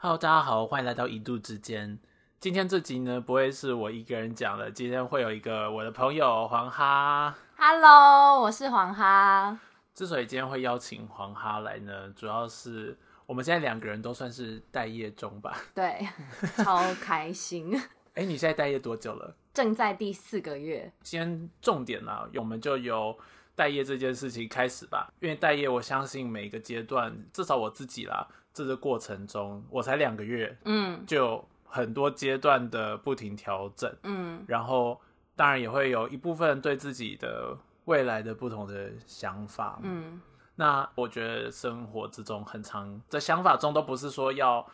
Hello，大家好，欢迎来到一度之间。今天这集呢，不会是我一个人讲的，今天会有一个我的朋友黄哈。Hello，我是黄哈。之所以今天会邀请黄哈来呢，主要是我们现在两个人都算是待业中吧。对，超开心，哎，你现在待业多久了？正在第四个月。先重点啦，我们就由待业这件事情开始吧。因为待业，我相信每个阶段，至少我自己啦，这个过程中，我才两个月，嗯就有很多阶段的不停调整。嗯然后当然也会有一部分对自己的未来的不同的想法。嗯那我觉得生活之中很长在想法中都不是说要，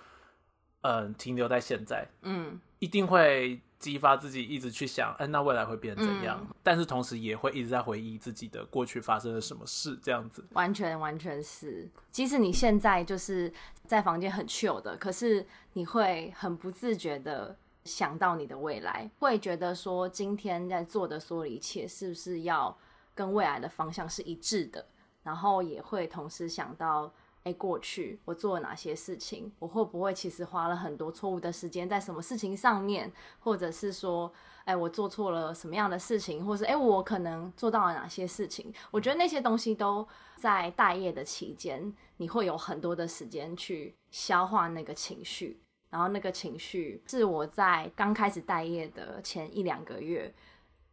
嗯、停留在现在，嗯一定会激发自己一直去想，嗯、那未来会变怎样？嗯但是同时也会一直在回忆自己的过去发生了什么事，这样子。完全完全是。即使你现在就是在房间很 chill 的，可是你会很不自觉的想到你的未来，会觉得说今天在做的所有一切是不是要跟未来的方向是一致的，然后也会同时想到。哎，过去我做了哪些事情？我会不会其实花了很多错误的时间在什么事情上面，或者是说，哎，我做错了什么样的事情，或是哎，我可能做到了哪些事情？我觉得那些东西都在待业的期间，你会有很多的时间去消化那个情绪，然后那个情绪是我在刚开始待业的前一两个月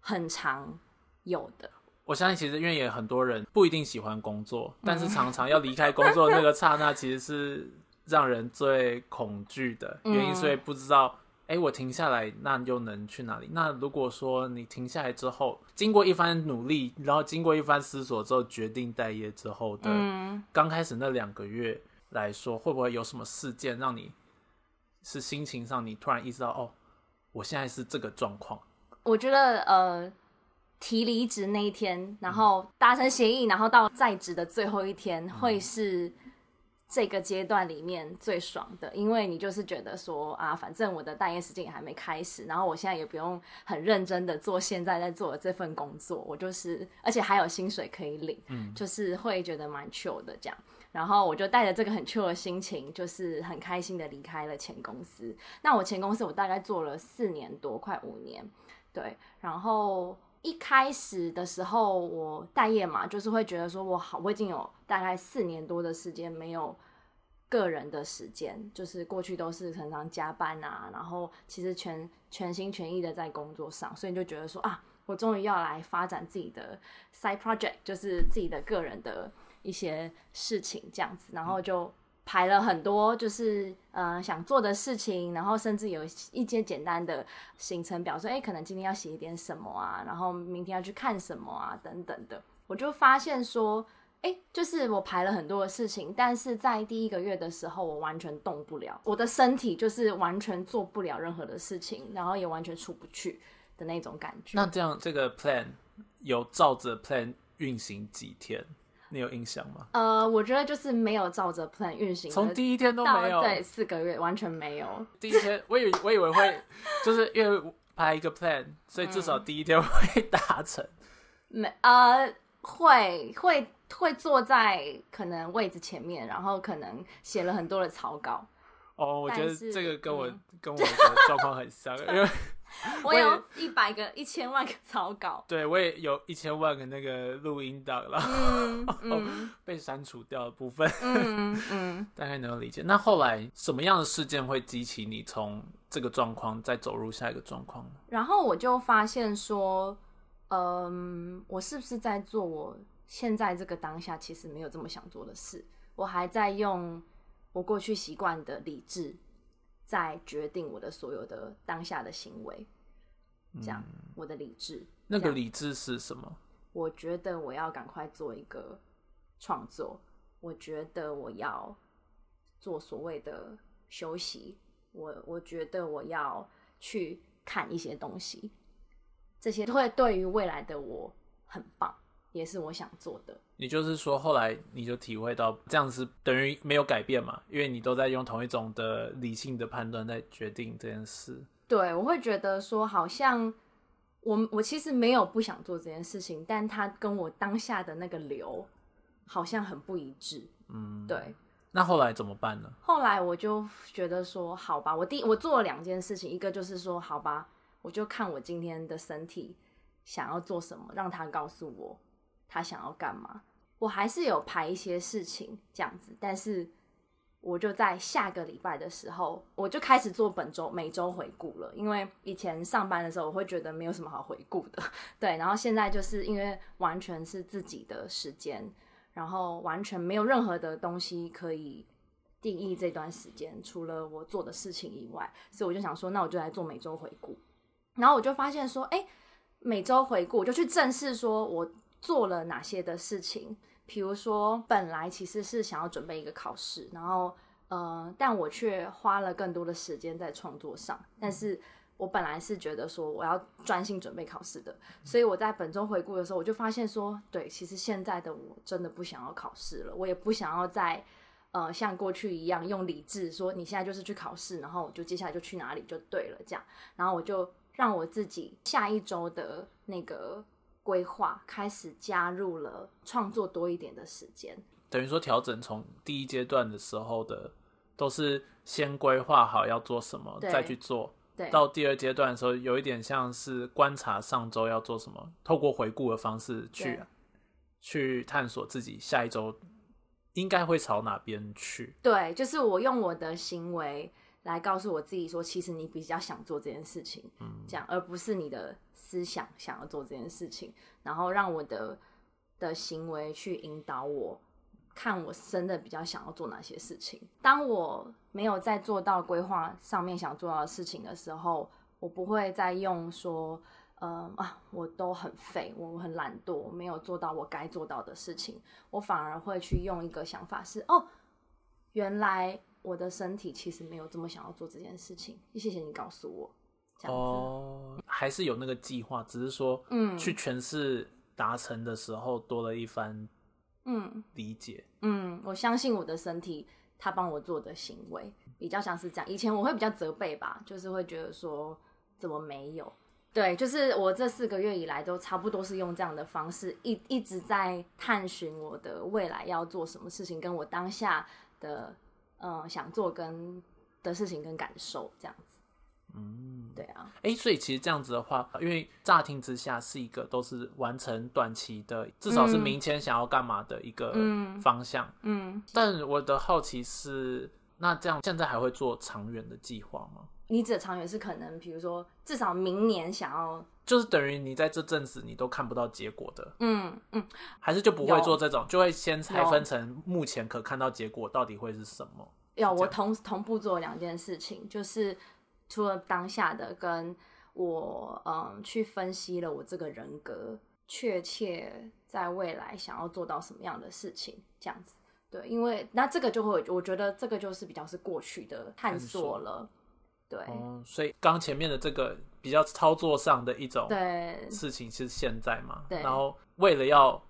很常有的。我相信，其实因为也很多人不一定喜欢工作，但是常常要离开工作的那个刹那，其实是让人最恐惧的原因，嗯所以不知道，哎、我停下来，那又能去哪里？那如果说你停下来之后，经过一番努力，然后经过一番思索之后，决定待业之后的嗯，刚开始那两个月来说，会不会有什么事件让你是心情上你突然意识到，哦，我现在是这个状况？我觉得呃，提离职那一天，然后达成协议，然后到在职的最后一天，会是这个阶段里面最爽的，因为你就是觉得说啊，反正我的待业时间也还没开始，然后我现在也不用很认真的做现在在做的这份工作，我就是而且还有薪水可以领，嗯就是会觉得蛮 chill 的这样。然后我就带着这个很 chill 的心情，就是很开心的离开了前公司。那我前公司我大概做了四年多，快五年。对，然后一开始的时候我待业嘛，就是会觉得说我好，我已经有大概四年多的时间没有个人的时间，就是过去都是常常加班啊，然后其实全全心全意的在工作上，所以你就觉得说啊，我终于要来发展自己的 side project，就是自己的个人的一些事情这样子，然后就。排了很多就是呃想做的事情，然后甚至有一些简单的行程表，说哎，可能今天要写一点什么啊，然后明天要去看什么啊，等等的。我就发现说，哎，就是我排了很多的事情，但是在第一个月的时候，我完全动不了，我的身体就是完全做不了任何的事情，然后也完全出不去的那种感觉。那这样这个 plan 有照着 plan 运行几天？你有印象吗？呃，我觉得就是没有照着 plan 运行的，从第一天都到没有。对四个月完全没有。第一天我以为我以为会，就是因为排一个 plan，所以至少第一天会达成。没呃，会会会坐在可能位置前面，然后可能写了很多的草稿。哦，我觉得这个跟我、嗯跟我的状况很像，因为我有一百个、一千万个草稿。对我也有一千万个那个录音档，了嗯嗯被删除掉的部分，嗯嗯，大概能够理解。那后来什么样的事件会激起你从这个状况再走入下一个状况呢？然后我就发现说，嗯，我是不是在做我现在这个当下其实没有这么想做的事？我还在用我过去习惯的理智，在决定我的所有的当下的行为。这样，我的理智。那个理智是什么？我觉得我要赶快做一个创作，我觉得我要做所谓的休息，我我觉得我要去看一些东西，这些会对于未来的我很棒，也是我想做的。也就是说，后来你就体会到这样子等于没有改变嘛，因为你都在用同一种的理性的判断在决定这件事。对，我会觉得说，好像我我其实没有不想做这件事情，但它跟我当下的那个流好像很不一致。嗯，对，那后来怎么办呢？后来我就觉得说，好吧，我第我做了两件事情，一个就是说，好吧，我就看我今天的身体想要做什么，让他告诉我他想要干嘛。我还是有排一些事情这样子，但是我就在下个礼拜的时候，我就开始做本周每周回顾了。因为以前上班的时候，我会觉得没有什么好回顾的，对。然后现在就是因为完全是自己的时间，然后完全没有任何的东西可以定义这段时间，除了我做的事情以外，所以我就想说，那我就来做每周回顾。然后我就发现说，哎，每周回顾，我就去正视说我做了哪些的事情。比如说，本来其实是想要准备一个考试，然后呃，但我却花了更多的时间在创作上。但是我本来是觉得说我要专心准备考试的，所以我在本周回顾的时候，我就发现说，对，其实现在的我真的不想要考试了，我也不想要再呃像过去一样用理智说你现在就是去考试，然后就接下来就去哪里就对了这样。然后我就让我自己下一周的那个。规划开始加入了创作多一点的时间，等于说调整从第一阶段的时候的都是先规划好要做什么再去做，到第二阶段的时候有一点像是观察上周要做什么，透过回顾的方式去去探索自己下一周应该会朝哪边去。对，就是我用我的行为来告诉我自己说，其实你比较想做这件事情，嗯，这样而不是你的。思想想要做这件事情，然后让我的的行为去引导我，看我真的比较想要做哪些事情。当我没有在做到规划上面想做到的事情的时候，我不会再用说，呃啊，我都很废，我很懒惰，没有做到我该做到的事情。我反而会去用一个想法是，哦，原来我的身体其实没有这么想要做这件事情。谢谢你告诉我。哦，还是有那个计划，只是说，嗯，去诠释达成的时候多了一番，嗯，理解，嗯，我相信我的身体，他帮我做的行为比较像是这样。以前我会比较责备吧，就是会觉得说怎么没有？对，就是我这四个月以来都差不多是用这样的方式，一一直在探寻我的未来要做什么事情，跟我当下的嗯想做跟的事情跟感受这样子。嗯，对啊，哎，所以其实这样子的话，因为乍听之下是一个都是完成短期的，至少是明天想要干嘛的一个方向，嗯，但我的好奇是，那这样现在还会做长远的计划吗？你指的长远是可能，比如说至少明年想要，就是等于你在这阵子你都看不到结果的，嗯嗯，还是就不会做这种，就会先拆分成目前可看到结果到底会是什么？要我同同步做两件事情，就是。除了当下的，跟我嗯去分析了我这个人格，确切在未来想要做到什么样的事情，这样子。对，因为那这个就会，我觉得这个就是比较是过去的探索了。对，哦，所以刚前面的这个比较操作上的一种对事情是现在嘛？对，然后为了要。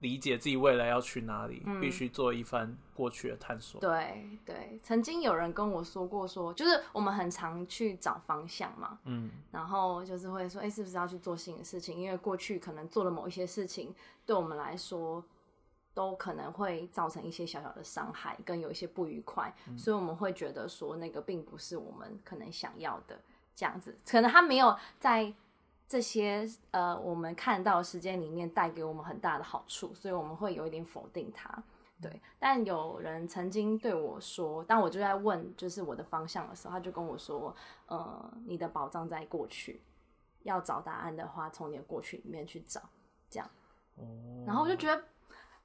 理解自己未来要去哪里，必须做一番过去的探索。对对，曾经有人跟我说过，说就是我们很常去找方向嘛，嗯，然后就是会说，哎，是不是要去做新的事情？因为过去可能做了某一些事情，对我们来说都可能会造成一些小小的伤害，跟有一些不愉快，所以我们会觉得说，那个并不是我们可能想要的这样子，可能他没有在。这些呃，我们看到时间里面带给我们很大的好处，所以我们会有一点否定他。对，但有人曾经对我说，当我就在问就是我的方向的时候，他就跟我说：“呃，你的宝藏在过去，要找答案的话，从你的过去里面去找。”这样，然后我就觉得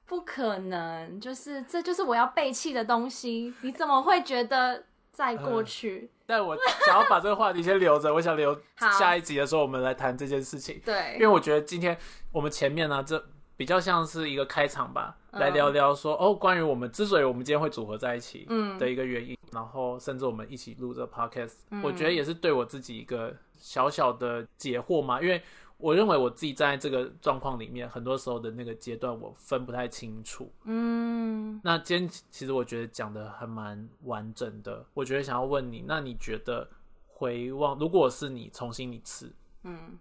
不可能，就是这就是我要背弃的东西。你怎么会觉得在过去？但我想要把这个话题先留着，我想留下一集的时候我们来谈这件事情。对，因为我觉得今天我们前面呢，这比较像是一个开场吧，来聊聊说哦，关于我们之所以我们今天会组合在一起的一个原因，然后甚至我们一起录这 podcast，我觉得也是对我自己一个小小的解惑嘛，因为。我认为我自己在这个状况里面，很多时候的那个阶段，我分不太清楚。嗯，那今天其实我觉得讲的还蛮完整的。我觉得想要问你，那你觉得回望，如果是你重新一次，嗯，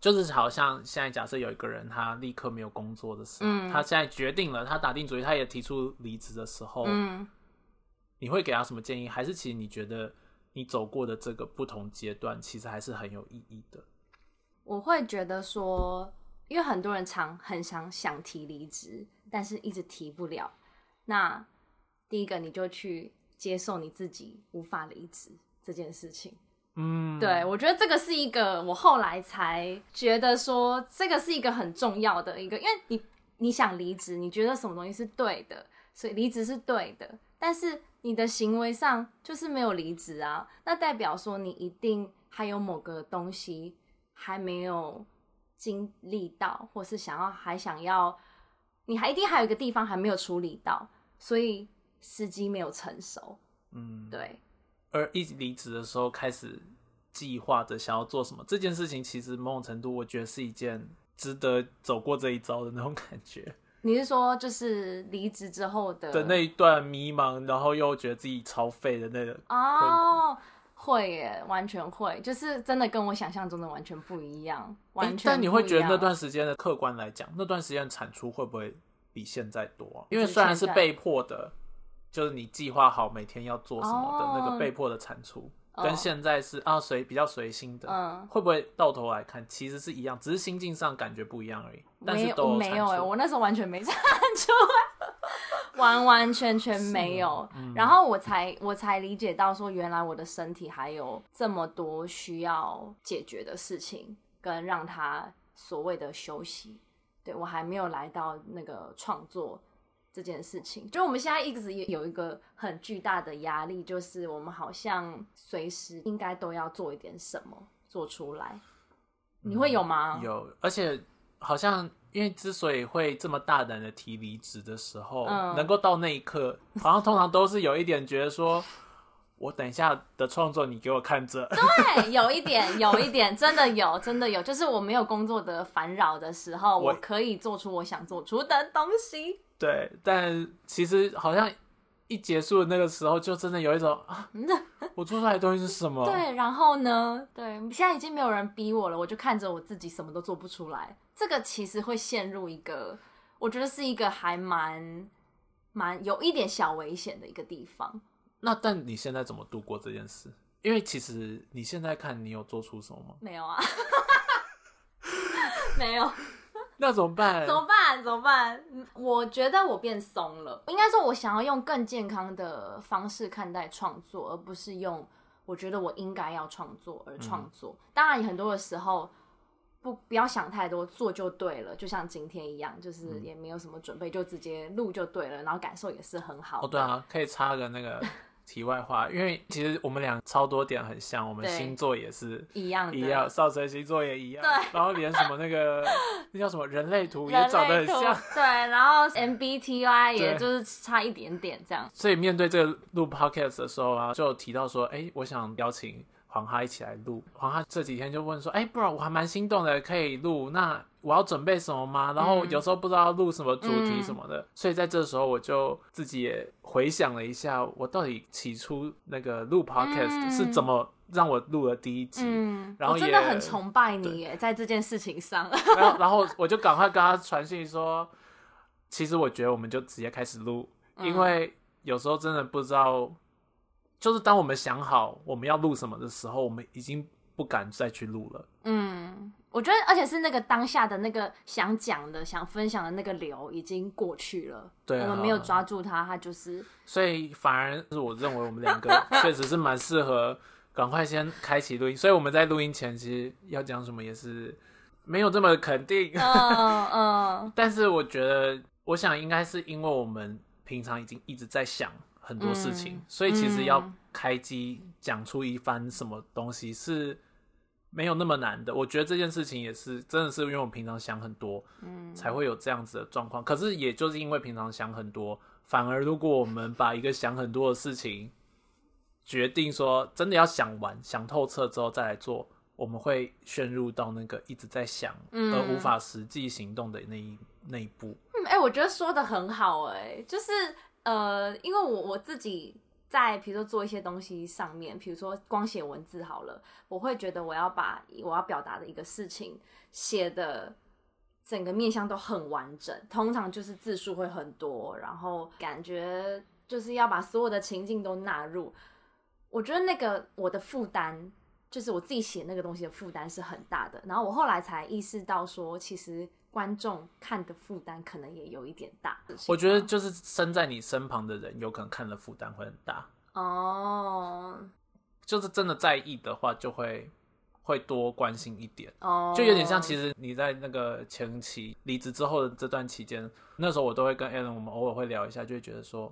就是好像现在假设有一个人他立刻没有工作的时候，他现在决定了，他打定主意，他也提出离职的时候，嗯，你会给他什么建议？还是其实你觉得你走过的这个不同阶段，其实还是很有意义的？我会觉得说，因为很多人常很想想提离职，但是一直提不了。那第一个，你就去接受你自己无法离职这件事情。嗯，对，我觉得这个是一个我后来才觉得说，这个是一个很重要的一个，因为你你想离职，你觉得什么东西是对的，所以离职是对的，但是你的行为上就是没有离职啊，那代表说你一定还有某个东西还没有经历到，或是想要还想要，你还一定还有一个地方还没有处理到，所以时机没有成熟。嗯，对，而一离职的时候开始计划着想要做什么，这件事情其实某种程度，我觉得是一件值得走过这一遭的那种感觉。你是说就是离职之后的的那一段迷茫，然后又觉得自己超废的那个哦，会耶，完全会，就是真的跟我想象中的完全不一样，完全。但你会觉得那段时间的客观来讲，那段时间产出会不会比现在多啊？因为虽然是被迫的，就是你计划好每天要做什么的那个被迫的产出，跟现在是啊随比较随心的，嗯，会不会到头来看其实是一样，只是心境上感觉不一样而已。但是没都没有哎，哎，我那时候完全没产出，完完全全没有。嗯然后我才我才理解到说，原来我的身体还有这么多需要解决的事情，跟让他所谓的休息。对我还没有来到那个创作这件事情，就我们现在一直也有一个很巨大的压力，就是我们好像随时应该都要做一点什么做出来。你会有吗？有，而且好像因为之所以会这么大胆的提离职的时候，嗯能够到那一刻，好像通常都是有一点觉得说，我等一下的创作你给我看着，对，有一点，有一点，真的有，真的有，就是我没有工作的烦扰的时候，我我可以做出我想做出的东西。对，但其实好像一结束的那个时候，就真的有一种啊，我做出来的东西是什么？对，然后呢？对，现在已经没有人逼我了，我就看着我自己什么都做不出来。这个其实会陷入一个，我觉得是一个还蛮蛮有一点小危险的一个地方。那但你现在怎么度过这件事？因为其实你现在看你有做出什么吗？没有啊，没有。那怎么办？怎么办？怎么办？嗯我觉得我变松了。应该说，我想要用更健康的方式看待创作，而不是用我觉得我应该要创作而创作。当然，很多的时候不不要想太多，做就对了。就像今天一样，就是也没有什么准备，就直接录就对了，然后感受也是很好。哦，对啊，可以插个那个题外话，因为其实我们俩超多点很像，我们星座也是一样，一样，少神星座也一样，对然后连什么那个那叫什么人类图也长得很像，对，然后 MBTI 也就是差一点点这样。所以面对这个录 podcast 的时候啊，就有提到说，哎，我想邀请黄哈一起来录。黄哈这几天就问说，哎，不然我还蛮心动的，可以录，那我要准备什么吗？然后嗯有时候不知道录什么主题嗯什么的，所以在这时候我就自己也回想了一下，我到底起初那个录 podcast 嗯是怎么让我录了第一集。嗯，然后我真的很崇拜你耶，在这件事情上。然后，然后我就赶快跟他传讯说，其实我觉得我们就直接开始录，嗯因为有时候真的不知道，就是当我们想好我们要录什么的时候，我们已经不敢再去录了。嗯，我觉得，而且是那个当下的那个想讲的、想分享的那个流已经过去了，对啊我们没有抓住它，它就是所以反而是我认为我们两个 确实是蛮适合赶快先开启录音。所以我们在录音前其实要讲什么也是没有这么肯定。嗯嗯 但是我觉得，我想应该是因为我们平常已经一直在想很多事情，嗯所以其实要嗯开机讲出一番什么东西是没有那么难的。我觉得这件事情也是真的是因为我平常想很多，嗯才会有这样子的状况。可是也就是因为平常想很多，反而如果我们把一个想很多的事情决定说真的要想完、想透彻之后再来做。我们会陷入到那个一直在想嗯而无法实际行动的那一那一步。嗯，哎、我觉得说的很好、哎，就是呃，因为我我自己在比如说做一些东西上面，比如说光写文字好了，我会觉得我要把我要表达的一个事情写的整个面向都很完整，通常就是字数会很多，然后感觉就是要把所有的情境都纳入。我觉得那个我的负担，就是我自己写那个东西的负担是很大的。然后我后来才意识到，说其实观众看的负担可能也有一点大。我觉得就是身在你身旁的人，有可能看的负担会很大。哦，就是真的在意的话，就会会多关心一点。哦，就有点像，其实你在那个前期离职之后的这段期间，那时候我都会跟 Alan，我们偶尔会聊一下，就会觉得说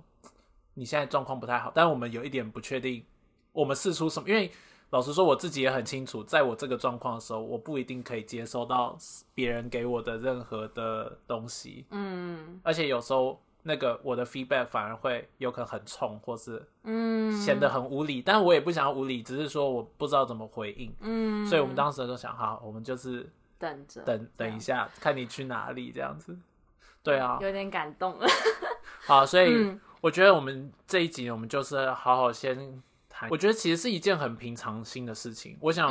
你现在状况不太好，但我们有一点不确定。我们试出什么？因为老实说，我自己也很清楚，在我这个状况的时候，我不一定可以接收到别人给我的任何的东西。嗯，而且有时候那个我的 feedback 反而会有可能很冲，或是嗯显得很无理。但我也不想要无理，只是说我不知道怎么回应。嗯，所以我们当时就想，好，我们就是等着，等等一下，看你去哪里这样子。对啊，有点感动。好，所以我觉得我们这一集，我们就是好好先。我觉得其实是一件很平常心的事情。我想，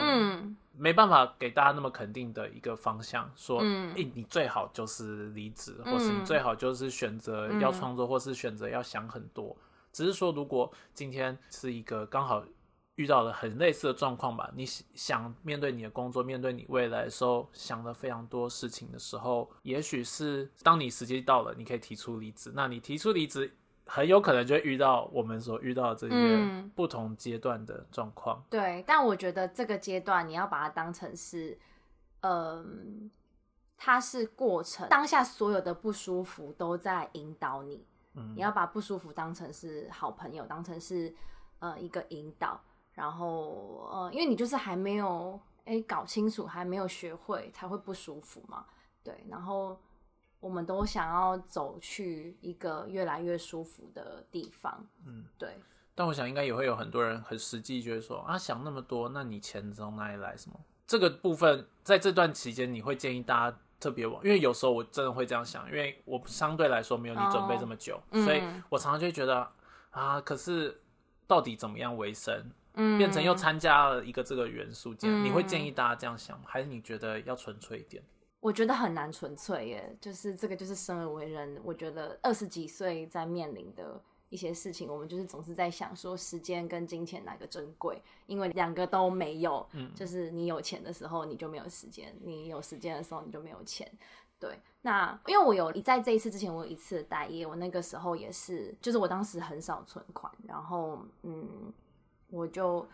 没办法给大家那么肯定的一个方向，说，哎，你最好就是离职，或是你最好就是选择要创作，或是选择要想很多。只是说，如果今天是一个刚好遇到了很类似的状况吧，你想面对你的工作，面对你未来的时候，想了非常多事情的时候，也许是当你时机到了，你可以提出离职。那你提出离职。很有可能就会遇到我们所遇到这些不同阶段的状况。对，但我觉得这个阶段你要把它当成是，嗯，它是过程，当下所有的不舒服都在引导你。嗯，你要把不舒服当成是好朋友，当成是呃一个引导。然后呃，因为你就是还没有哎搞清楚，还没有学会，才会不舒服嘛。对，然后。我们都想要走去一个越来越舒服的地方，嗯，对。但我想应该也会有很多人很实际，就是说啊，想那么多，那你钱从哪里来？什么？这个部分在这段期间，你会建议大家特别往，因为有时候我真的会这样想，因为我相对来说没有你准备这么久，所以我常常就会觉得啊，可是到底怎么样为生？嗯，变成又参加了一个这个元素，这样你会建议大家这样想吗？还是你觉得要纯粹一点？我觉得很难纯粹耶，就是这个就是生而为人，我觉得二十几岁在面临的一些事情，我们就是总是在想说时间跟金钱哪个珍贵，因为两个都没有，嗯，就是你有钱的时候你就没有时间，你有时间的时候你就没有钱，对。那因为我有在这一次之前我有一次待业，我那个时候也是，就是我当时很少存款，然后嗯，我就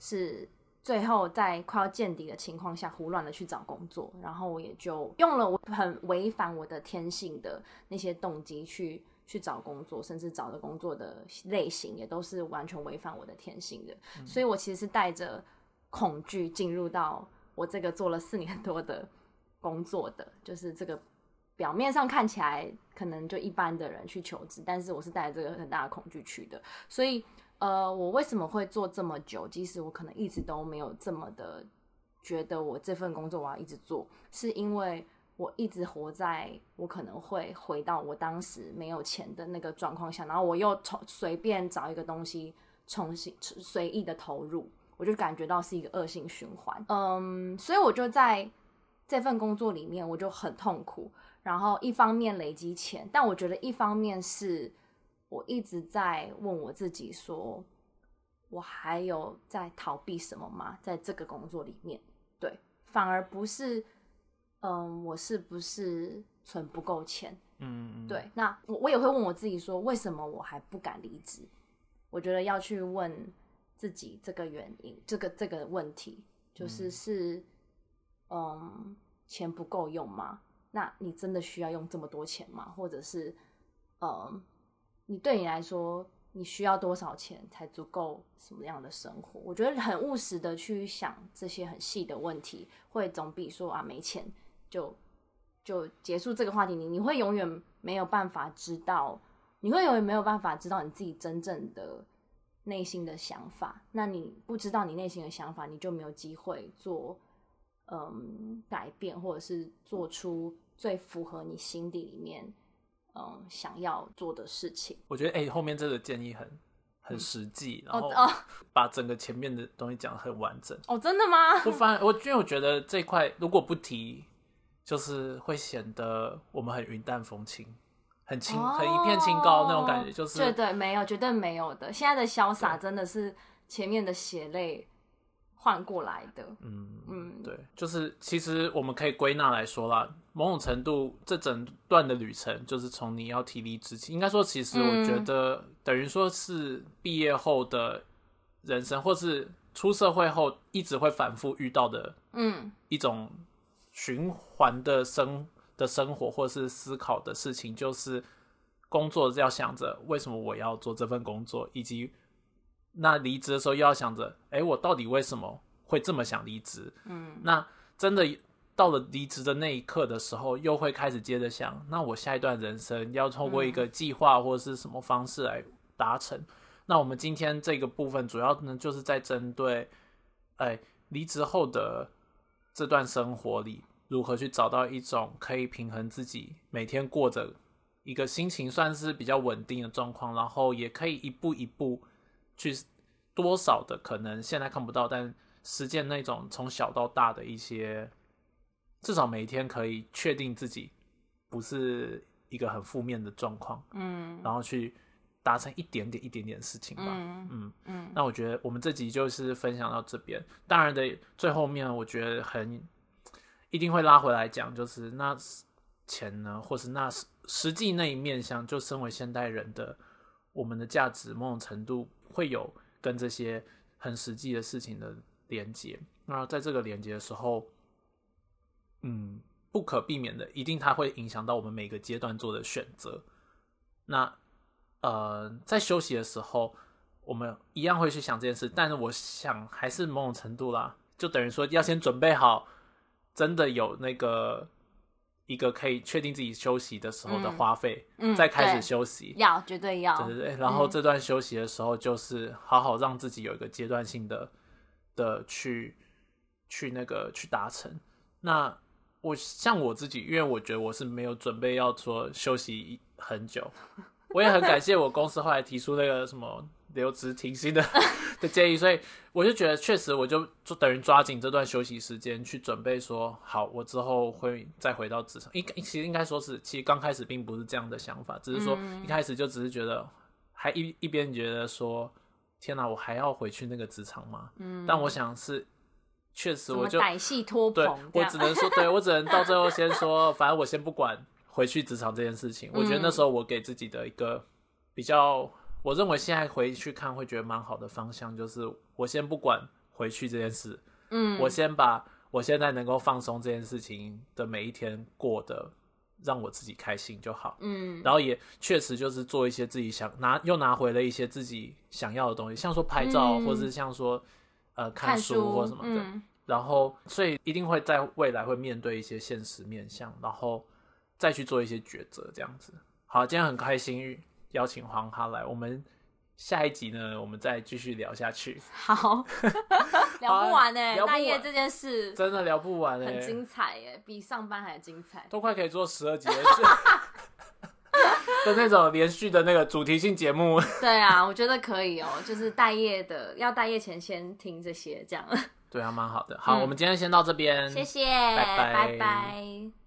是。最后在快要见底的情况下，胡乱的去找工作，然后我也就用了我很违反我的天性的那些动机去去找工作，甚至找的工作的类型也都是完全违反我的天性的。所以我其实是带着恐惧进入到我这个做了四年多的工作的，就是这个表面上看起来可能就一般的人去求职，但是我是带着这个很大的恐惧去的，所以。呃，我为什么会做这么久？即使我可能一直都没有这么的觉得我这份工作我要一直做，是因为我一直活在我可能会回到我当时没有钱的那个状况下，然后我又从随便找一个东西重新随意的投入，我就感觉到是一个恶性循环。嗯，所以我就在这份工作里面我就很痛苦，然后一方面累积钱，但我觉得一方面是。我一直在问我自己，说我还有在逃避什么吗？在这个工作里面，对，反而不是，嗯，我是不是存不够钱？嗯，对。那我我也会问我自己，说为什么我还不敢离职？我觉得要去问自己这个原因，这个这个问题，就是是，嗯，钱不够用吗？那你真的需要用这么多钱吗？或者是，嗯？你对你来说，你需要多少钱才足够什么样的生活？我觉得很务实的去想这些很细的问题，会总比说啊没钱就就结束这个话题。你你会永远没有办法知道，你会永远没有办法知道你自己真正的内心的想法。那你不知道你内心的想法，你就没有机会做嗯改变，或者是做出最符合你心底里面。嗯，想要做的事情，我觉得哎，后面这个建议很很实际，然后 把整个前面的东西讲的很完整。哦，真的吗？我反我因为我觉得这块如果不提，就是会显得我们很云淡风轻。很清很一片清高那种感觉，就是对对，没有绝对没有的。现在的潇洒真的是前面的血泪换过来的。嗯嗯，对，就是其实我们可以归纳来说啦，某种程度这整段的旅程，就是从你要提离职起，应该说，其实我觉得等于说是毕业后的人生，或是出社会后一直会反复遇到的，嗯，一种循环的生的生活，或是思考的事情，就是工作要想着为什么我要做这份工作，以及那离职的时候又要想着，哎，我到底为什么会这么想离职？嗯，那真的。到了离职的那一刻的时候，又会开始接着想，那我下一段人生要通过一个计划或者是什么方式来达成？那我们今天这个部分主要呢，就是在针对，哎，离职后的这段生活里，如何去找到一种可以平衡自己每天过着一个心情算是比较稳定的状况，然后也可以一步一步去多少的可能现在看不到，但实践那种从小到大的一些。至少每一天可以确定自己不是一个很负面的状况，嗯，然后去达成一点点、一点点事情吧，嗯嗯。那我觉得我们这集就是分享到这边，当然的最后面，我觉得很一定会拉回来讲，就是那钱呢，或是那实际那一面向，就身为现代人的我们的价值，某种程度会有跟这些很实际的事情的连接。那在这个连接的时候。嗯，不可避免的，一定它会影响到我们每个阶段做的选择。那呃，在休息的时候，我们一样会去想这件事，但是我想还是某种程度啦，就等于说要先准备好，真的有那个一个可以确定自己休息的时候的花费，再开始休息，要绝对要，对对对。然后这段休息的时候，就是好好让自己有一个阶段性的的去去那个去达成那。我像我自己，因为我觉得我是没有准备要说休息很久，我也很感谢我公司后来提出那个什么留职停薪的 的建议，所以我就觉得确实我就就等于抓紧这段休息时间去准备说好，我之后会再回到职场。应其实应该说是，其实刚开始并不是这样的想法，只是说一开始就只是觉得还一一边觉得说天哪，我还要回去那个职场吗？嗯，但我想是。确实，我就歹戏拖棚。我只能说，对我只能到最后先说，反正我先不管回去职场这件事情。我觉得那时候我给自己的一个比较，我认为现在回去看会觉得蛮好的方向，就是我先不管回去这件事。嗯，我先把我现在能够放松这件事情的每一天过得让我自己开心就好。嗯，然后也确实就是做一些自己想拿又拿回了一些自己想要的东西，像说拍照，或是像说。呃，看书或什么的，然后所以一定会在未来会面对一些现实面向，然后再去做一些抉择，这样子。好，今天很开心邀请黄哈来，我们下一集呢，我们再继续聊下去。好，聊不完哎，大夜这件事真的聊不完哎，很精彩哎，比上班还精彩，都快可以做十二集了。的那种连续的那个主题性节目，对啊，我觉得可以哦，就是待业的，要待业前先听这些，这样。对啊，蛮好的。好，我们今天先到这边，谢谢，拜拜，拜拜。